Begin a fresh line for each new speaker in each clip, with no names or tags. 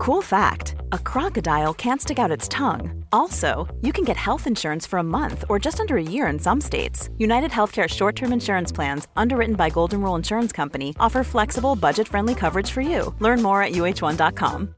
Cool fact a crocodile can't stick out its tongue. Also, you can get health insurance for a month or just under a year in some states. United Healthcare short term insurance plans, underwritten by Golden Rule Insurance Company, offer flexible, budget friendly coverage for you. Learn more at uhone.com.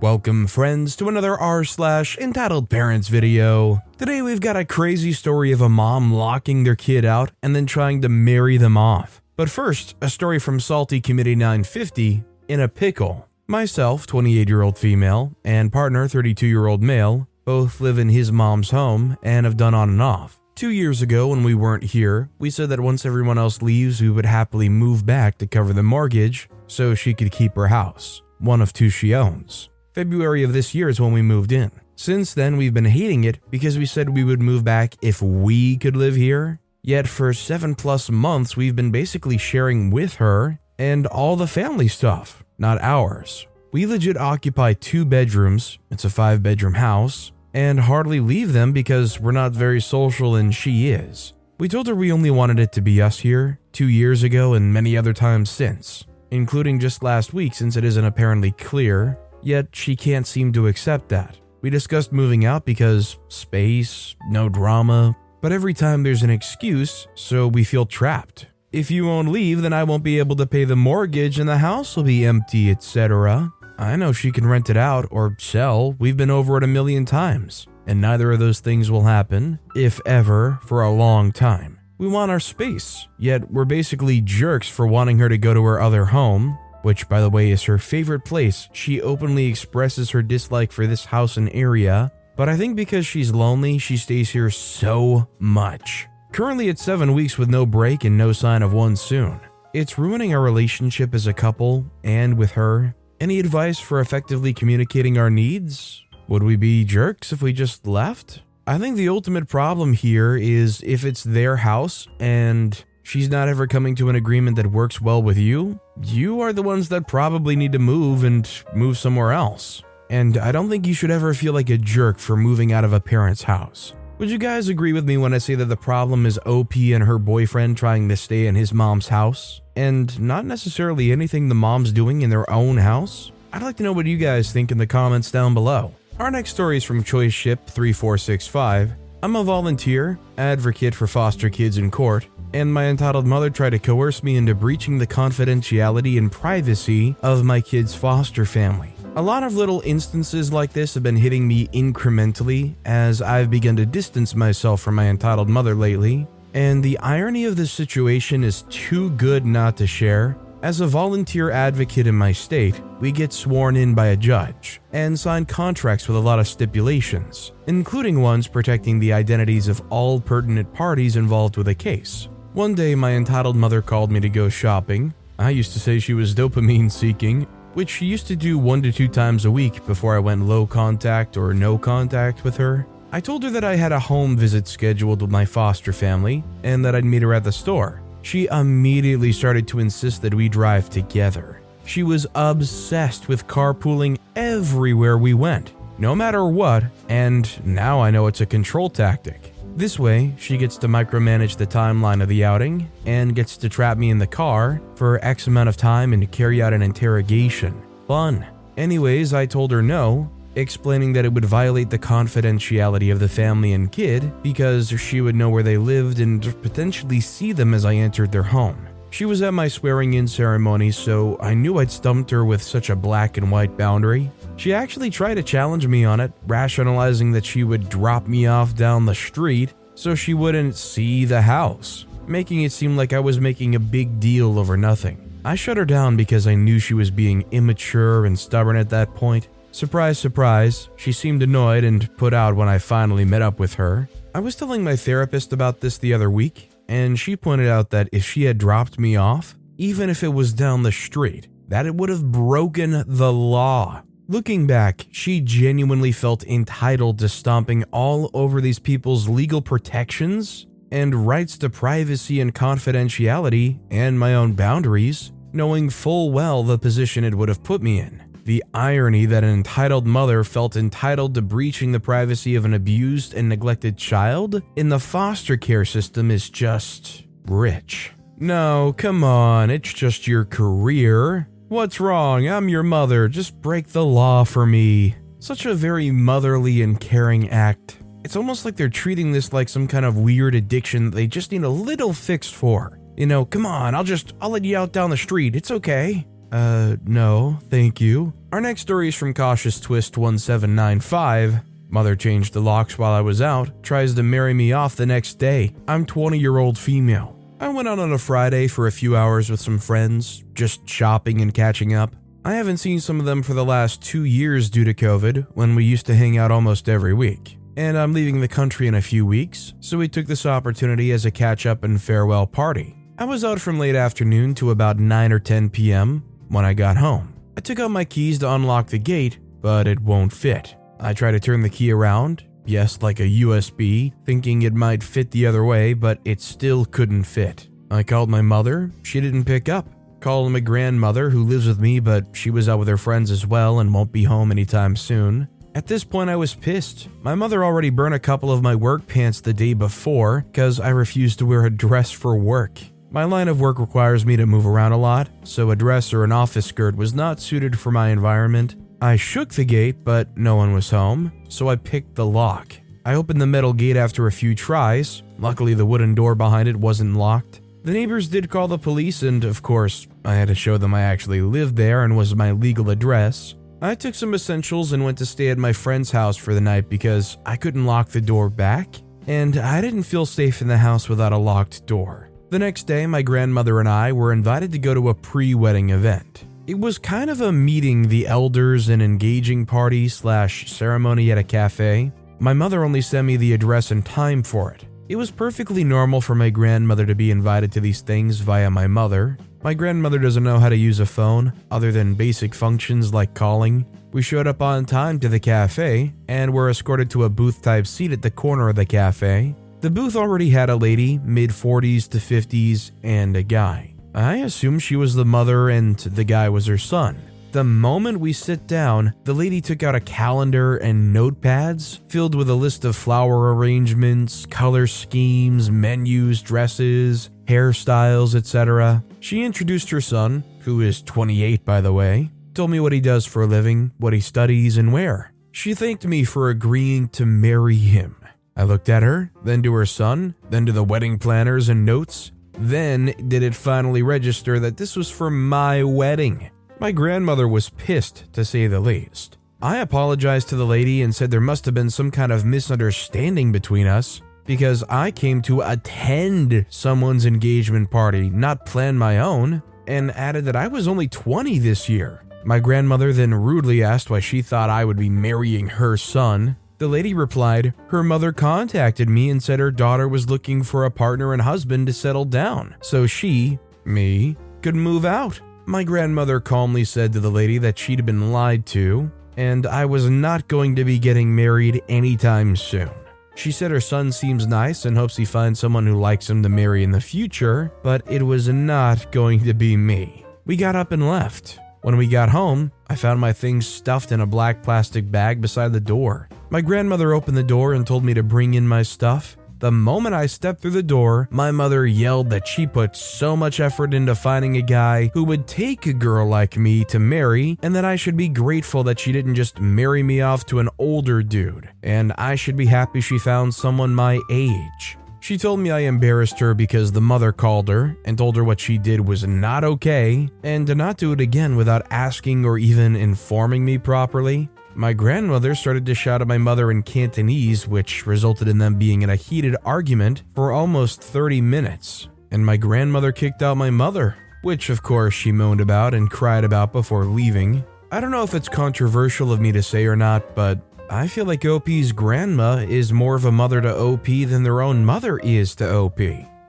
Welcome, friends, to another r slash entitled parents video. Today we've got a crazy story of a mom locking their kid out and then trying to marry them off. But first, a story from Salty Committee 950 in a pickle. Myself, 28 year old female, and partner, 32 year old male, both live in his mom's home and have done on and off. Two years ago, when we weren't here, we said that once everyone else leaves, we would happily move back to cover the mortgage so she could keep her house, one of two she owns. February of this year is when we moved in. Since then, we've been hating it because we said we would move back if we could live here. Yet for seven plus months, we've been basically sharing with her and all the family stuff, not ours. We legit occupy two bedrooms, it's a five bedroom house, and hardly leave them because we're not very social and she is. We told her we only wanted it to be us here, two years ago and many other times since, including just last week since it isn't apparently clear Yet she can't seem to accept that. We discussed moving out because space, no drama, but every time there's an excuse, so we feel trapped. If you won't leave, then I won't be able to pay the mortgage and the house will be empty, etc. I know she can rent it out or sell, we've been over it a million times, and neither of those things will happen, if ever, for a long time. We want our space, yet we're basically jerks for wanting her to go to her other home, which, by the way, is her favorite place. She openly expresses her dislike for this house and area, but I think because she's lonely, she stays here so much. Currently, it's seven weeks with no break and no sign of one soon. It's ruining our relationship as a couple and with her. Any advice for effectively communicating our needs? Would we be jerks if we just left? I think the ultimate problem here is if it's their house and she's not ever coming to an agreement that works well with you, you are the ones that probably need to move and move somewhere else. And I don't think you should ever feel like a jerk for moving out of a parent's house. Would you guys agree with me when I say that the problem is OP and her boyfriend trying to stay in his mom's house? And not necessarily anything the mom's doing in their own house? I'd like to know what you guys think in the comments down below. Our next story is from Choice Ship 3465. I'm a volunteer, advocate for foster kids in court, and my entitled mother tried to coerce me into breaching the confidentiality and privacy of my kid's foster family. A lot of little instances like this have been hitting me incrementally as I've begun to distance myself from my entitled mother lately, and the irony of this situation is too good not to share. As a volunteer advocate in my state, we get sworn in by a judge and sign contracts with a lot of stipulations, including ones protecting the identities of all pertinent parties involved with a case. One day, my entitled mother called me to go shopping. I used to say she was dopamine seeking, which she used to do one to two times a week before I went low contact or no contact with her. I told her that I had a home visit scheduled with my foster family and that I'd meet her at the store. She immediately started to insist that we drive together. She was obsessed with carpooling everywhere we went, no matter what, and now I know it's a control tactic. This way, she gets to micromanage the timeline of the outing and gets to trap me in the car for X amount of time and carry out an interrogation. Fun. Anyways, I told her no, explaining that it would violate the confidentiality of the family and kid because she would know where they lived and potentially see them as I entered their home. She was at my swearing in ceremony, so I knew I'd stumped her with such a black and white boundary, she actually tried to challenge me on it, rationalizing that she would drop me off down the street so she wouldn't see the house, making it seem like I was making a big deal over nothing. I shut her down because I knew she was being immature and stubborn at that point. Surprise, surprise, she seemed annoyed and put out when I finally met up with her. I was telling my therapist about this the other week, and she pointed out that if she had dropped me off, even if it was down the street, that it would have broken the law. Looking back, she genuinely felt entitled to stomping all over these people's legal protections and rights to privacy and confidentiality and my own boundaries, knowing full well the position it would have put me in. The irony that an entitled mother felt entitled to breaching the privacy of an abused and neglected child in the foster care system is just rich. No, come on, it's just your career. What's wrong? I'm your mother. Just break the law for me. Such a very motherly and caring act. It's almost like they're treating this like some kind of weird addiction that they just need a little fix for. You know, come on, I'll just, I'll let you out down the street. It's okay. Uh, no, thank you. Our next story is from Cautious Twist 1795. Mother changed the locks while I was out, tries to marry me off the next day. I'm 20 year old female. I went out on a Friday for a few hours with some friends, just shopping and catching up. I haven't seen some of them for the last two years due to COVID, when we used to hang out almost every week. And I'm leaving the country in a few weeks, so we took this opportunity as a catch up and farewell party. I was out from late afternoon to about 9 or 10 p.m. when I got home. I took out my keys to unlock the gate, but it won't fit. I try to turn the key around, yes, like a USB, thinking it might fit the other way, but it still couldn't fit. I called my mother, she didn't pick up. Called my grandmother, who lives with me, but she was out with her friends as well and won't be home anytime soon. At this point, I was pissed. My mother already burned a couple of my work pants the day before because I refused to wear a dress for work. My line of work requires me to move around a lot, so a dress or an office skirt was not suited for my environment, I shook the gate, but no one was home, so I picked the lock. I opened the metal gate after a few tries. Luckily, the wooden door behind it wasn't locked. The neighbors did call the police, and of course, I had to show them I actually lived there and was my legal address. I took some essentials and went to stay at my friend's house for the night because I couldn't lock the door back, and I didn't feel safe in the house without a locked door. The next day, my grandmother and I were invited to go to a pre wedding event. It was kind of a meeting the elders and engaging party slash ceremony at a cafe. My mother only sent me the address and time for it. It was perfectly normal for my grandmother to be invited to these things via my mother. My grandmother doesn't know how to use a phone, other than basic functions like calling. We showed up on time to the cafe and were escorted to a booth type seat at the corner of the cafe. The booth already had a lady, mid 40s to 50s, and a guy. I assumed she was the mother and the guy was her son. The moment we sit down, the lady took out a calendar and notepads filled with a list of flower arrangements, color schemes, menus, dresses, hairstyles, etc. She introduced her son, who is 28 by the way, told me what he does for a living, what he studies, and where. She thanked me for agreeing to marry him. I looked at her, then to her son, then to the wedding planners and notes, then did it finally register that this was for my wedding. My grandmother was pissed, to say the least. I apologized to the lady and said there must have been some kind of misunderstanding between us because I came to attend someone's engagement party, not plan my own, and added that I was only 20 this year. My grandmother then rudely asked why she thought I would be marrying her son, the lady replied, Her mother contacted me and said her daughter was looking for a partner and husband to settle down, so she, me, could move out. My grandmother calmly said to the lady that she'd been lied to, and I was not going to be getting married anytime soon. She said her son seems nice and hopes he finds someone who likes him to marry in the future, but it was not going to be me. We got up and left. When we got home, I found my things stuffed in a black plastic bag beside the door. My grandmother opened the door and told me to bring in my stuff. The moment I stepped through the door, my mother yelled that she put so much effort into finding a guy who would take a girl like me to marry, and that I should be grateful that she didn't just marry me off to an older dude, and I should be happy she found someone my age. She told me I embarrassed her because the mother called her and told her what she did was not okay, and to not do it again without asking or even informing me properly. My grandmother started to shout at my mother in Cantonese, which resulted in them being in a heated argument for almost 30 minutes. And my grandmother kicked out my mother, which of course she moaned about and cried about before leaving. I don't know if it's controversial of me to say or not, but I feel like OP's grandma is more of a mother to OP than their own mother is to OP.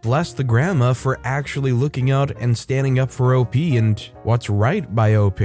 Bless the grandma for actually looking out and standing up for OP and what's right by OP.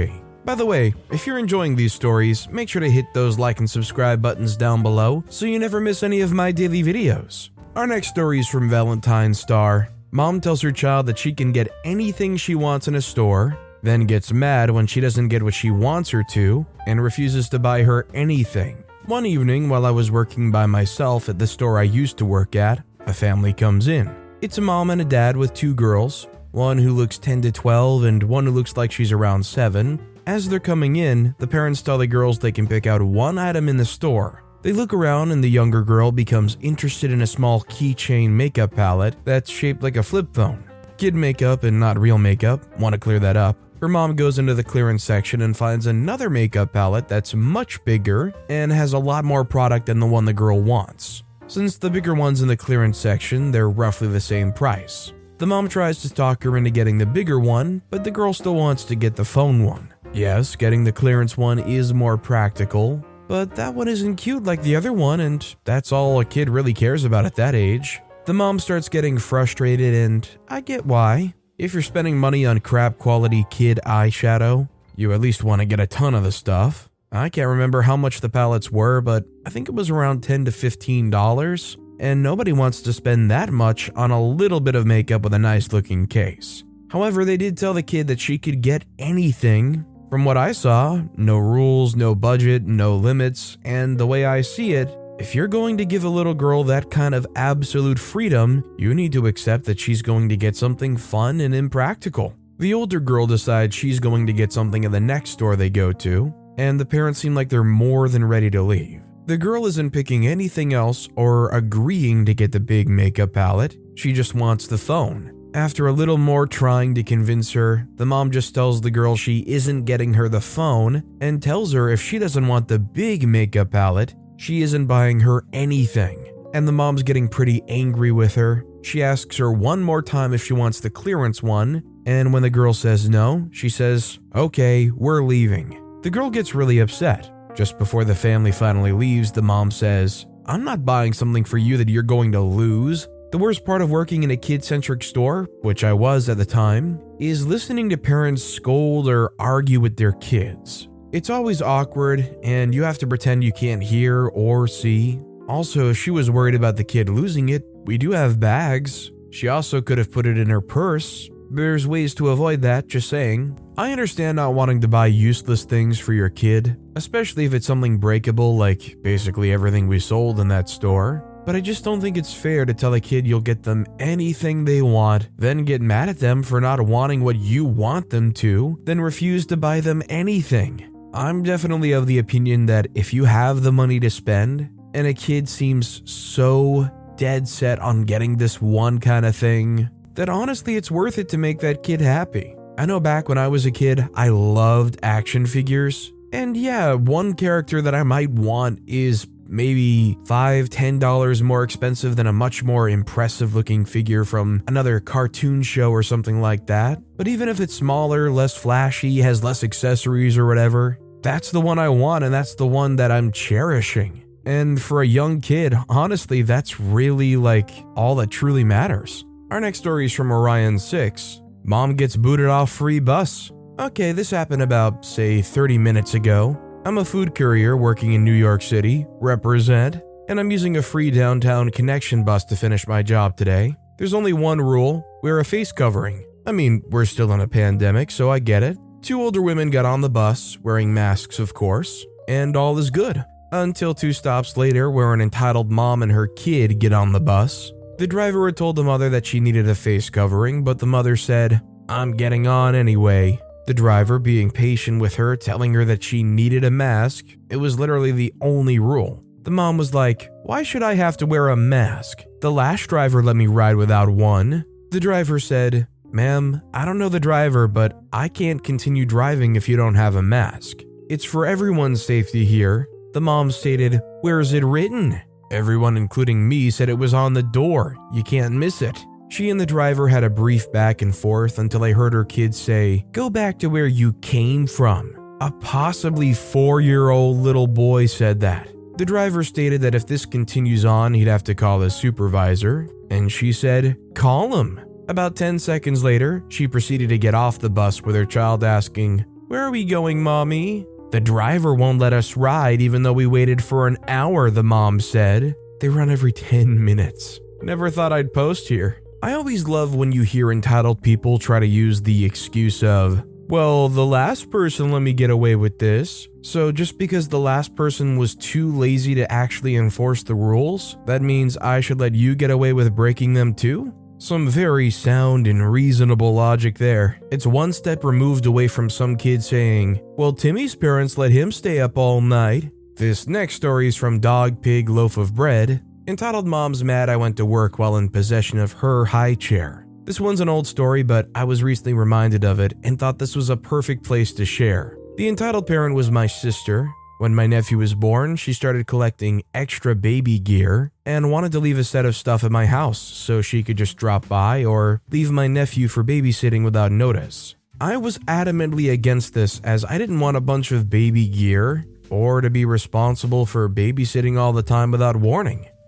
By the way, if you're enjoying these stories, make sure to hit those like and subscribe buttons down below so you never miss any of my daily videos. Our next story is from Valentine Star. Mom tells her child that she can get anything she wants in a store, then gets mad when she doesn't get what she wants her to, and refuses to buy her anything. One evening, while I was working by myself at the store I used to work at, a family comes in. It's a mom and a dad with two girls. one who looks 10 to 12 and one who looks like she's around 7. As they're coming in, the parents tell the girls they can pick out one item in the store. They look around and the younger girl becomes interested in a small keychain makeup palette that's shaped like a flip phone. Kid makeup and not real makeup, want to clear that up. Her mom goes into the clearance section and finds another makeup palette that's much bigger and has a lot more product than the one the girl wants. Since the bigger ones in the clearance section, they're roughly the same price. The mom tries to talk her into getting the bigger one, but the girl still wants to get the phone one. Yes, getting the clearance one is more practical, but that one isn't cute like the other one, and that's all a kid really cares about at that age. The mom starts getting frustrated, and I get why. If you're spending money on crap quality kid eyeshadow, you at least want to get a ton of the stuff. I can't remember how much the palettes were, but I think it was around 10 to 15 dollars and nobody wants to spend that much on a little bit of makeup with a nice looking case. However, they did tell the kid that she could get anything. From what I saw, no rules, no budget, no limits, and the way I see it, if you're going to give a little girl that kind of absolute freedom, you need to accept that she's going to get something fun and impractical. The older girl decides she's going to get something in the next store they go to, and the parents seem like they're more than ready to leave. The girl isn't picking anything else or agreeing to get the big makeup palette, she just wants the phone. After a little more trying to convince her, the mom just tells the girl she isn't getting her the phone and tells her if she doesn't want the big makeup palette, she isn't buying her anything. And the mom's getting pretty angry with her. She asks her one more time if she wants the clearance one, and when the girl says no, she says, Okay, we're leaving. The girl gets really upset. Just before the family finally leaves, the mom says, I'm not buying something for you that you're going to lose. The worst part of working in a kid centric store, which I was at the time, is listening to parents scold or argue with their kids. It's always awkward, and you have to pretend you can't hear or see. Also, if she was worried about the kid losing it, we do have bags. She also could have put it in her purse. There's ways to avoid that, just saying. I understand not wanting to buy useless things for your kid, especially if it's something breakable like basically everything we sold in that store. But I just don't think it's fair to tell a kid you'll get them anything they want, then get mad at them for not wanting what you want them to, then refuse to buy them anything. I'm definitely of the opinion that if you have the money to spend, and a kid seems so dead set on getting this one kind of thing, that honestly it's worth it to make that kid happy. I know back when I was a kid, I loved action figures. And yeah, one character that I might want is maybe five, ten dollars more expensive than a much more impressive looking figure from another cartoon show or something like that. But even if it's smaller, less flashy, has less accessories or whatever, that's the one I want and that's the one that I'm cherishing. And for a young kid, honestly, that's really like all that truly matters. Our next story is from Orion 6, Mom gets booted off free bus. Okay, this happened about, say, 30 minutes ago. I'm a food courier working in New York City, represent, and I'm using a free downtown connection bus to finish my job today. There's only one rule wear a face covering. I mean, we're still in a pandemic, so I get it. Two older women got on the bus, wearing masks, of course, and all is good. Until two stops later, where an entitled mom and her kid get on the bus. The driver had told the mother that she needed a face covering, but the mother said, I'm getting on anyway. The driver being patient with her, telling her that she needed a mask. It was literally the only rule. The mom was like, Why should I have to wear a mask? The last driver let me ride without one. The driver said, Ma'am, I don't know the driver, but I can't continue driving if you don't have a mask. It's for everyone's safety here. The mom stated, Where is it written? Everyone, including me, said it was on the door. You can't miss it. She and the driver had a brief back and forth until I heard her kid say, Go back to where you came from. A possibly four year old little boy said that. The driver stated that if this continues on, he'd have to call his supervisor, and she said, Call him. About 10 seconds later, she proceeded to get off the bus with her child asking, Where are we going, mommy? The driver won't let us ride even though we waited for an hour, the mom said. They run every 10 minutes. Never thought I'd post here. I always love when you hear entitled people try to use the excuse of, well, the last person let me get away with this. So just because the last person was too lazy to actually enforce the rules, that means I should let you get away with breaking them too? Some very sound and reasonable logic there. It's one step removed away from some kid saying, Well, Timmy's parents let him stay up all night. This next story is from Dog Pig Loaf of Bread, entitled Mom's Mad I Went to Work While in Possession of Her High Chair. This one's an old story, but I was recently reminded of it and thought this was a perfect place to share. The entitled parent was my sister, when my nephew was born, she started collecting extra baby gear and wanted to leave a set of stuff at my house so she could just drop by or leave my nephew for babysitting without notice. I was adamantly against this as I didn't want a bunch of baby gear or to be responsible for babysitting all the time without warning.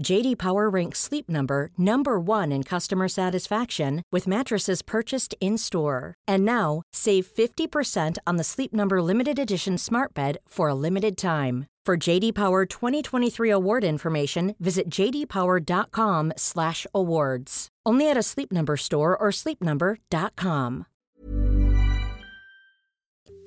JD Power ranks Sleep Number number 1 in customer satisfaction with mattresses purchased in-store. And now, save 50% on the Sleep Number limited edition Smart Bed for a limited time. For JD Power 2023 award information, visit jdpower.com/awards. Only at a Sleep Number store or sleepnumber.com.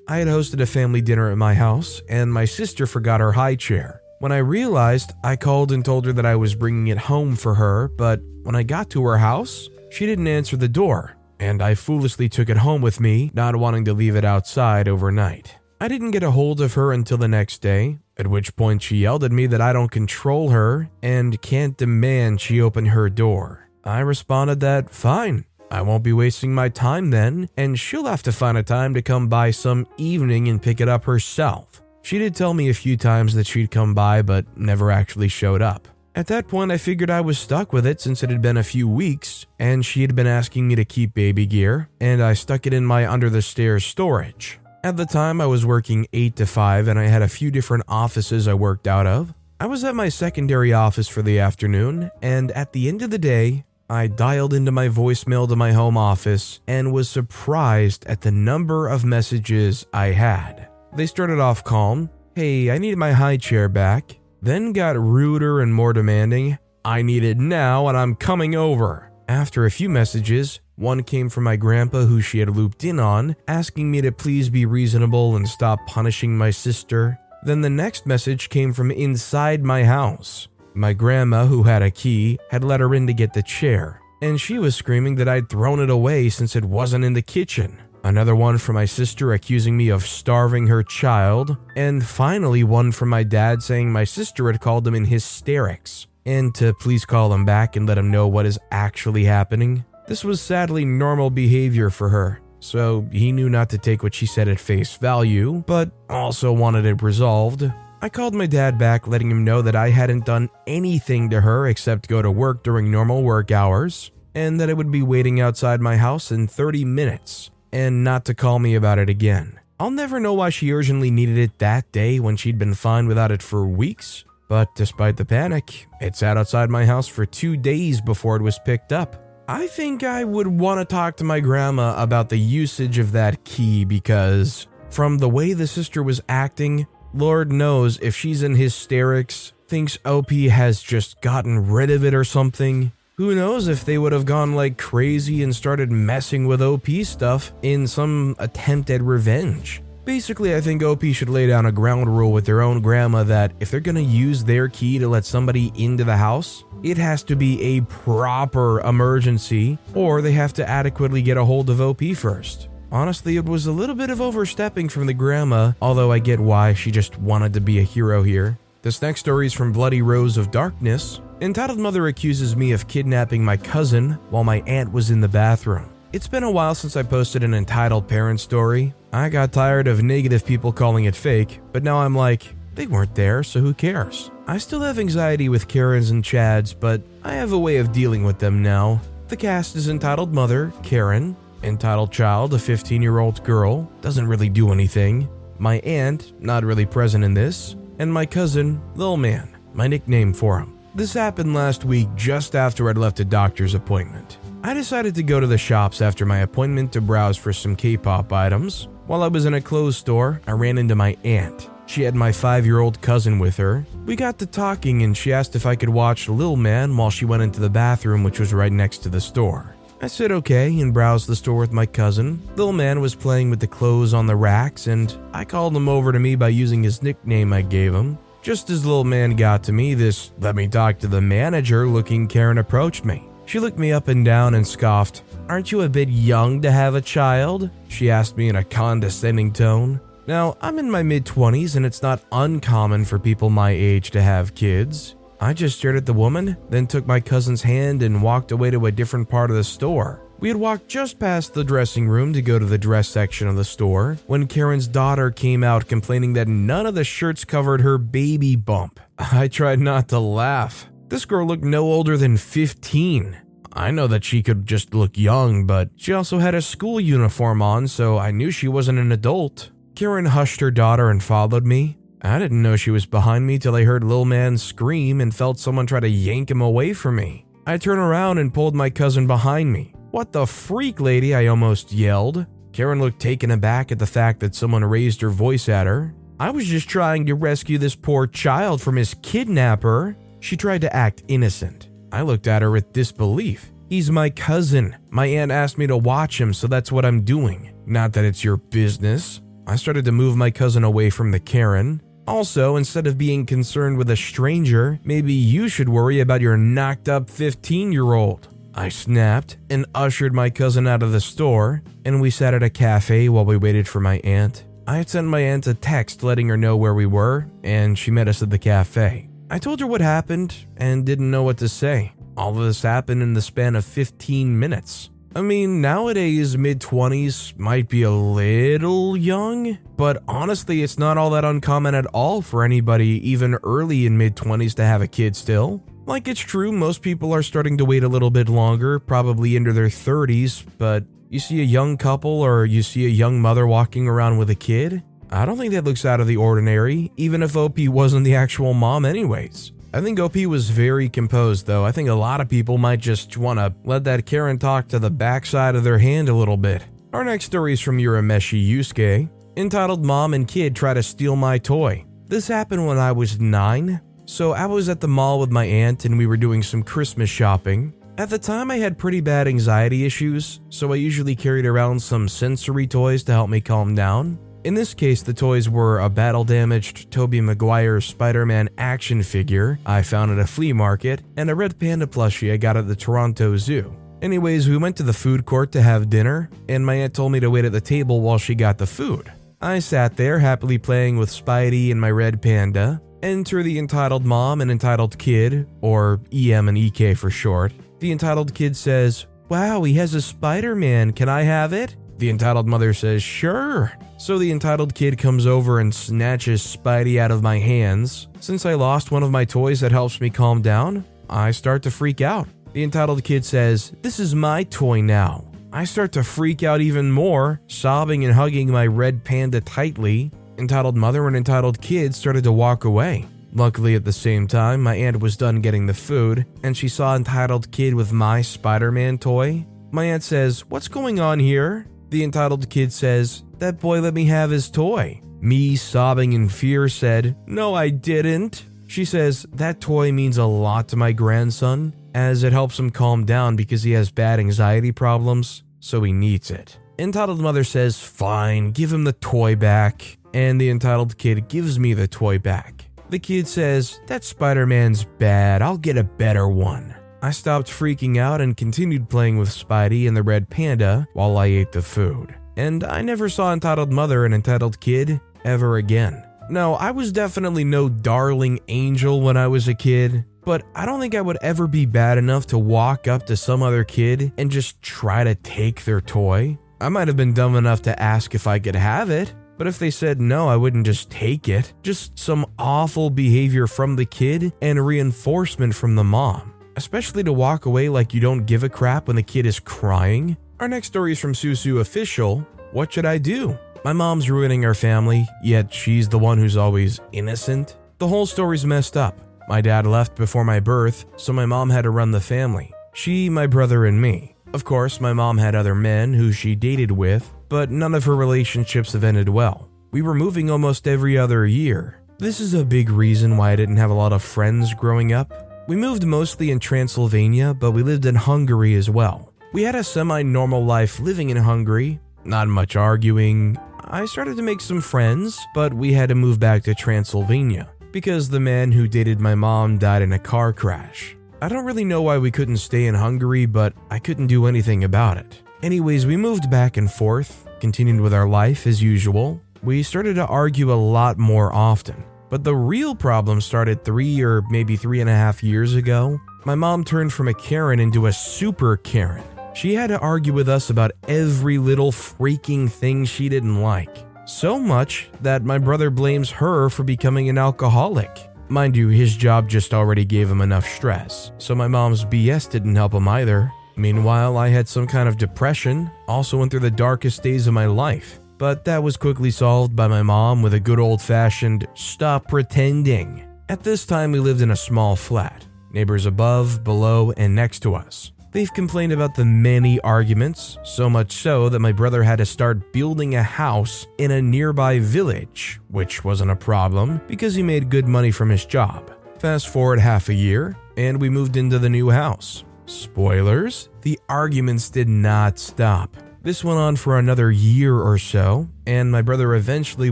I had hosted a family dinner at my house, and my sister forgot her high chair. When I realized, I called and told her that I was bringing it home for her, but when I got to her house, she didn't answer the door, and I foolishly took it home with me, not wanting to leave it outside overnight. I didn't get a hold of her until the next day, at which point she yelled at me that I don't control her and can't demand she open her door. I responded that, fine, I won't be wasting my time then, and she'll have to find a time to come by some evening and pick it up herself. She did tell me a few times that she'd come by, but never actually showed up. At that point, I figured I was stuck with it since it had been a few weeks, and she had been asking me to keep baby gear, and I stuck it in my under the stairs storage. At the time, I was working 8 to 5 and I had a few different offices I worked out of. I was at my secondary office for the afternoon, and at the end of the day, I dialed into my voicemail to my home office and was surprised at the number of messages I had. They started off calm, hey, I need my high chair back, then got ruder and more demanding, I need it now and I'm coming over. After a few messages, one came from my grandpa, who she had looped in on, asking me to please be reasonable and stop punishing my sister. Then the next message came from inside my house. My grandma, who had a key, had let her in to get the chair, and she was screaming that I'd thrown it away since it wasn't in the kitchen. Another one from my sister accusing me of starving her child, and finally one from my dad saying my sister had called him in hysterics, and to please call him back and let him know what is actually happening. This was sadly normal behavior for her, so he knew not to take what she said at face value, but also wanted it resolved. I called my dad back, letting him know that I hadn't done anything to her except go to work during normal work hours, and that I would be waiting outside my house in 30 minutes, and not to call me about it again. I'll never know why she urgently needed it that day when she'd been fine without it for weeks, but despite the panic, it sat outside my house for two days before it was picked up. I think I would want to talk to my grandma about the usage of that key because, from the way the sister was acting, Lord knows if she's in hysterics, thinks OP has just gotten rid of it or something. Who knows if they would have gone like crazy and started messing with OP stuff in some attempt at revenge. Basically, I think OP should lay down a ground rule with their own grandma that if they're gonna use their key to let somebody into the house, it has to be a proper emergency, or they have to adequately get a hold of OP first. Honestly, it was a little bit of overstepping from the grandma, although I get why she just wanted to be a hero here. This next story is from Bloody Rose of Darkness. Entitled Mother accuses me of kidnapping my cousin while my aunt was in the bathroom. It's been a while since I posted an entitled parent story. I got tired of negative people calling it fake, but now I'm like, They weren't there, so who cares? I still have anxiety with Karens and Chads, but I have a way of dealing with them now. The cast is entitled Mother, Karen, entitled Child, a 15 year old girl, doesn't really do anything, my aunt, not really present in this, and my cousin, Lil Man, my nickname for him. This happened last week just after I'd left a doctor's appointment. I decided to go to the shops after my appointment to browse for some K pop items. While I was in a clothes store, I ran into my aunt. She had my five year old cousin with her. We got to talking and she asked if I could watch Lil Man while she went into the bathroom, which was right next to the store. I said okay and browsed the store with my cousin. Lil Man was playing with the clothes on the racks and I called him over to me by using his nickname I gave him. Just as little Man got to me, this let me talk to the manager looking Karen approached me. She looked me up and down and scoffed. Aren't you a bit young to have a child? She asked me in a condescending tone. Now, I'm in my mid 20s and it's not uncommon for people my age to have kids. I just stared at the woman, then took my cousin's hand and walked away to a different part of the store. We had walked just past the dressing room to go to the dress section of the store when Karen's daughter came out complaining that none of the shirts covered her baby bump. I tried not to laugh. This girl looked no older than 15. I know that she could just look young, but she also had a school uniform on, so I knew she wasn't an adult. Karen hushed her daughter and followed me. I didn't know she was behind me till I heard Lil Man scream and felt someone try to yank him away from me. I turned around and pulled my cousin behind me. What the freak, lady? I almost yelled. Karen looked taken aback at the fact that someone raised her voice at her. I was just trying to rescue this poor child from his kidnapper. She tried to act innocent. I looked at her with disbelief. He's my cousin. My aunt asked me to watch him, so that's what I'm doing. Not that it's your business. I started to move my cousin away from the Karen. Also, instead of being concerned with a stranger, maybe you should worry about your knocked up 15 year old. I snapped and ushered my cousin out of the store, and we sat at a cafe while we waited for my aunt. I had sent my aunt a text letting her know where we were, and she met us at the cafe. I told her what happened and didn't know what to say. All of this happened in the span of 15 minutes. I mean, nowadays, mid 20s might be a little young, but honestly, it's not all that uncommon at all for anybody, even early in mid 20s, to have a kid still. Like, it's true, most people are starting to wait a little bit longer, probably into their 30s, but you see a young couple or you see a young mother walking around with a kid, I don't think that looks out of the ordinary, even if OP wasn't the actual mom, anyways. I think OP was very composed, though. I think a lot of people might just want to let that Karen talk to the backside of their hand a little bit. Our next story is from Urameshi Yusuke, entitled Mom and Kid Try to Steal My Toy. This happened when I was 9. So I was at the mall with my aunt and we were doing some Christmas shopping. At the time, I had pretty bad anxiety issues, so I usually carried around some sensory toys to help me calm down. In this case, the toys were a battle damaged Tobey Maguire Spider Man action figure I found at a flea market and a red panda plushie I got at the Toronto Zoo. Anyways, we went to the food court to have dinner, and my aunt told me to wait at the table while she got the food. I sat there happily playing with Spidey and my red panda, Enter the entitled mom and entitled kid, or EM and EK for short. The entitled kid says, Wow, he has a Spider Man, can I have it? The entitled mother says, Sure. So the entitled kid comes over and snatches Spidey out of my hands. Since I lost one of my toys that helps me calm down, I start to freak out. The entitled kid says, This is my toy now. I start to freak out even more, sobbing and hugging my red panda tightly. Entitled mother and entitled kid started to walk away. Luckily, at the same time, my aunt was done getting the food, and she saw entitled kid with my Spider Man toy. My aunt says, What's going on here? The entitled kid says, That boy let me have his toy. Me, sobbing in fear, said, No, I didn't. She says, That toy means a lot to my grandson, as it helps him calm down because he has bad anxiety problems, so he needs it. Entitled mother says, Fine, give him the toy back and the entitled kid gives me the toy back. The kid says, That Spider Man's bad, I'll get a better one. I stopped freaking out and continued playing with Spidey and the red panda while I ate the food. And I never saw Entitled Mother and Entitled Kid ever again. No, I was definitely no darling angel when I was a kid, but I don't think I would ever be bad enough to walk up to some other kid and just try to take their toy. I might have been dumb enough to ask if I could have it, But if they said no, I wouldn't just take it. Just some awful behavior from the kid and reinforcement from the mom. Especially to walk away like you don't give a crap when the kid is crying. Our next story is from Susu Official. What should I do? My mom's ruining our family, yet she's the one who's always innocent. The whole story's messed up. My dad left before my birth, so my mom had to run the family. She, my brother, and me. Of course, my mom had other men who she dated with, but none of her relationships have ended well. We were moving almost every other year. This is a big reason why I didn't have a lot of friends growing up. We moved mostly in Transylvania, but we lived in Hungary as well. We had a semi normal life living in Hungary, not much arguing. I started to make some friends, but we had to move back to Transylvania because the man who dated my mom died in a car crash. I don't really know why we couldn't stay in Hungary, but I couldn't do anything about it. Anyways, we moved back and forth, continued with our life as usual. We started to argue a lot more often. But the real problem started three or maybe three and a half years ago. My mom turned from a Karen into a super Karen. She had to argue with us about every little freaking thing she didn't like. So much that my brother blames her for becoming an alcoholic. Mind you, his job just already gave him enough stress, so my mom's BS didn't help him either. Meanwhile, I had some kind of depression, also went through the darkest days of my life. But that was quickly solved by my mom with a good old fashioned stop pretending. At this time, we lived in a small flat, neighbors above, below, and next to us. They've complained about the many arguments, so much so that my brother had to start building a house in a nearby village, which wasn't a problem because he made good money from his job. Fast forward half a year, and we moved into the new house. Spoilers the arguments did not stop. This went on for another year or so, and my brother eventually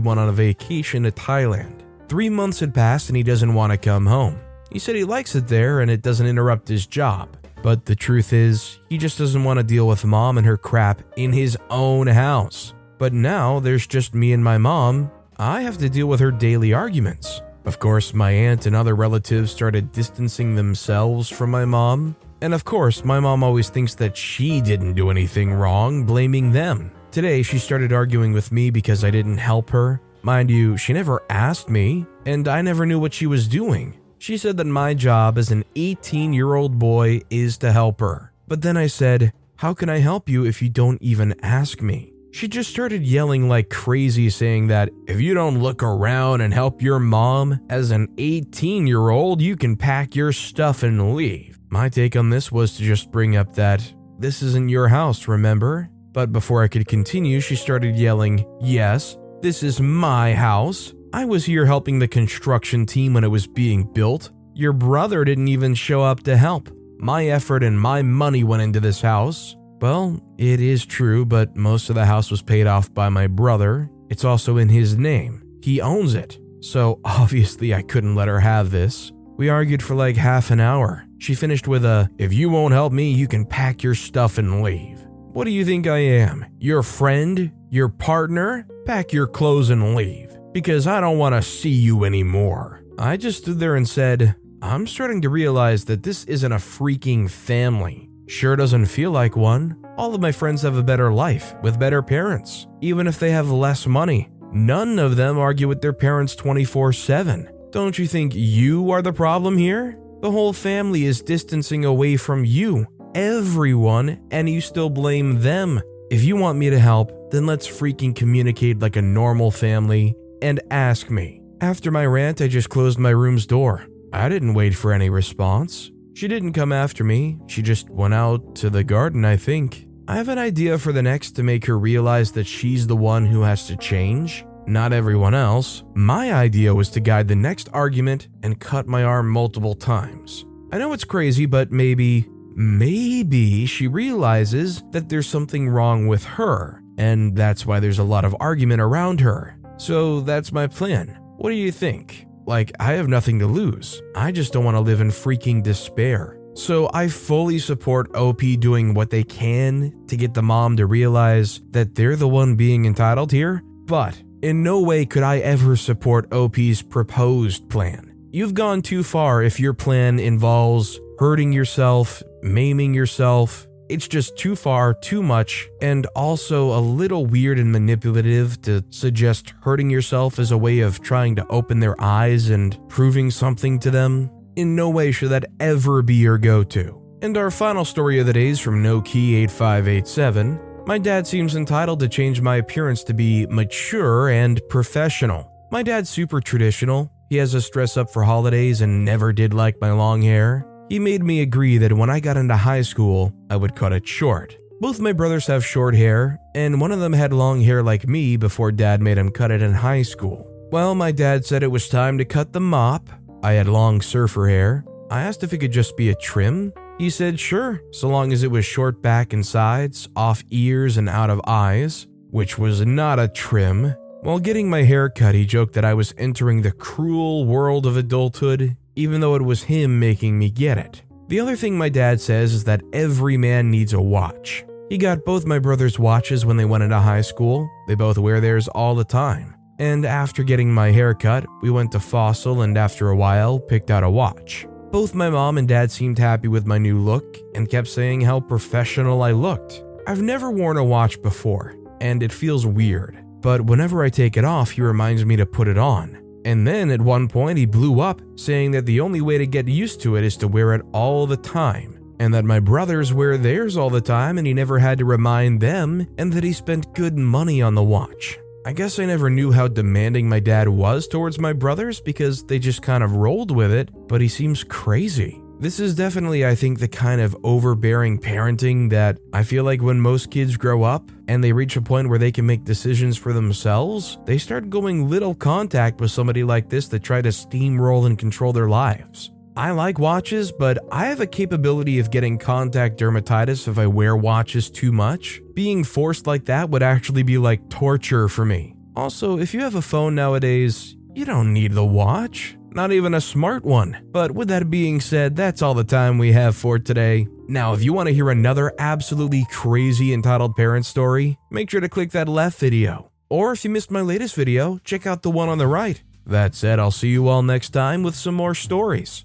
went on a vacation to Thailand. Three months had passed and he doesn't want to come home. He said he likes it there and it doesn't interrupt his job. But the truth is, he just doesn't want to deal with mom and her crap in his own house. But now there's just me and my mom. I have to deal with her daily arguments. Of course, my aunt and other relatives started distancing themselves from my mom. And of course, my mom always thinks that she didn't do anything wrong, blaming them. Today, she started arguing with me because I didn't help her. Mind you, she never asked me, and I never knew what she was doing. She said that my job as an 18 year old boy is to help her. But then I said, How can I help you if you don't even ask me? She just started yelling like crazy, saying that if you don't look around and help your mom as an 18 year old, you can pack your stuff and leave. My take on this was to just bring up that this isn't your house, remember? But before I could continue, she started yelling, Yes, this is my house. I was here helping the construction team when it was being built. Your brother didn't even show up to help. My effort and my money went into this house. Well, it is true, but most of the house was paid off by my brother. It's also in his name. He owns it. So obviously, I couldn't let her have this. We argued for like half an hour. She finished with a, If you won't help me, you can pack your stuff and leave. What do you think I am? Your friend? Your partner? Pack your clothes and leave because I don't want to see you anymore. I just stood there and said, I'm starting to realize that this isn't a freaking family. Sure doesn't feel like one. All of my friends have a better life with better parents, even if they have less money. None of them argue with their parents 24 7. Don't you think you are the problem here? The whole family is distancing away from you, everyone, and you still blame them. If you want me to help, then let's freaking communicate like a normal family and ask me. After my rant, I just closed my room's door. I didn't wait for any response. She didn't come after me, she just went out to the garden, I think. I have an idea for the next to make her realize that she's the one who has to change, not everyone else. My idea was to guide the next argument and cut my arm multiple times. I know it's crazy, but maybe, maybe she realizes that there's something wrong with her, and that's why there's a lot of argument around her. So that's my plan. What do you think? Like, I have nothing to lose. I just don't want to live in freaking despair. So I fully support OP doing what they can to get the mom to realize that they're the one being entitled here, but in no way could I ever support OP's proposed plan. You've gone too far if your plan involves hurting yourself, maiming yourself. It's just too far, too much, and also a little weird and manipulative to suggest hurting yourself as a way of trying to open their eyes and proving something to them. In no way should that ever be your go to. And our final story of the day is from No Key 8587. My dad seems entitled to change my appearance to be mature and professional. My dad's super traditional. He has us dress up for holidays and never did like my long hair. He made me agree that when I got into high school, I would cut it short. Both my brothers have short hair, and one of them had long hair like me before dad made him cut it in high school. Well, my dad said it was time to cut the mop. I had long surfer hair. I asked if it could just be a trim. He said sure, so long as it was short back and sides, off ears and out of eyes, which was not a trim. While getting my hair cut, he joked that I was entering the cruel world of adulthood even though it was him making me get it. The other thing my dad says is that every man needs a watch. He got both my brothers watches when they went into high school, they both wear theirs all the time. And after getting my hair cut, we went to Fossil and after a while picked out a watch. Both my mom and dad seemed happy with my new look and kept saying how professional I looked. I've never worn a watch before, and it feels weird, but whenever I take it off, he reminds me to put it on. And then at one point, he blew up, saying that the only way to get used to it is to wear it all the time, and that my brothers wear theirs all the time and he never had to remind them, and that he spent good money on the watch. I guess I never knew how demanding my dad was towards my brothers because they just kind of rolled with it, but he seems crazy. This is definitely, I think, the kind of overbearing parenting that I feel like when most kids grow up and they reach a point where they can make decisions for themselves, they start going little contact with somebody like this that try to steamroll and control their lives. I like watches, but I have a capability of getting contact dermatitis if I wear watches too much. Being forced like that would actually be like torture for me. Also, if you have a phone nowadays, you don't need the watch not even a smart one. But with that being said, that's all the time we have for today. Now, if you want to hear another absolutely crazy entitled parent story, make sure to click that left video. Or if you missed my latest video, check out the one on the right. That said, I'll see you all next time with some more stories.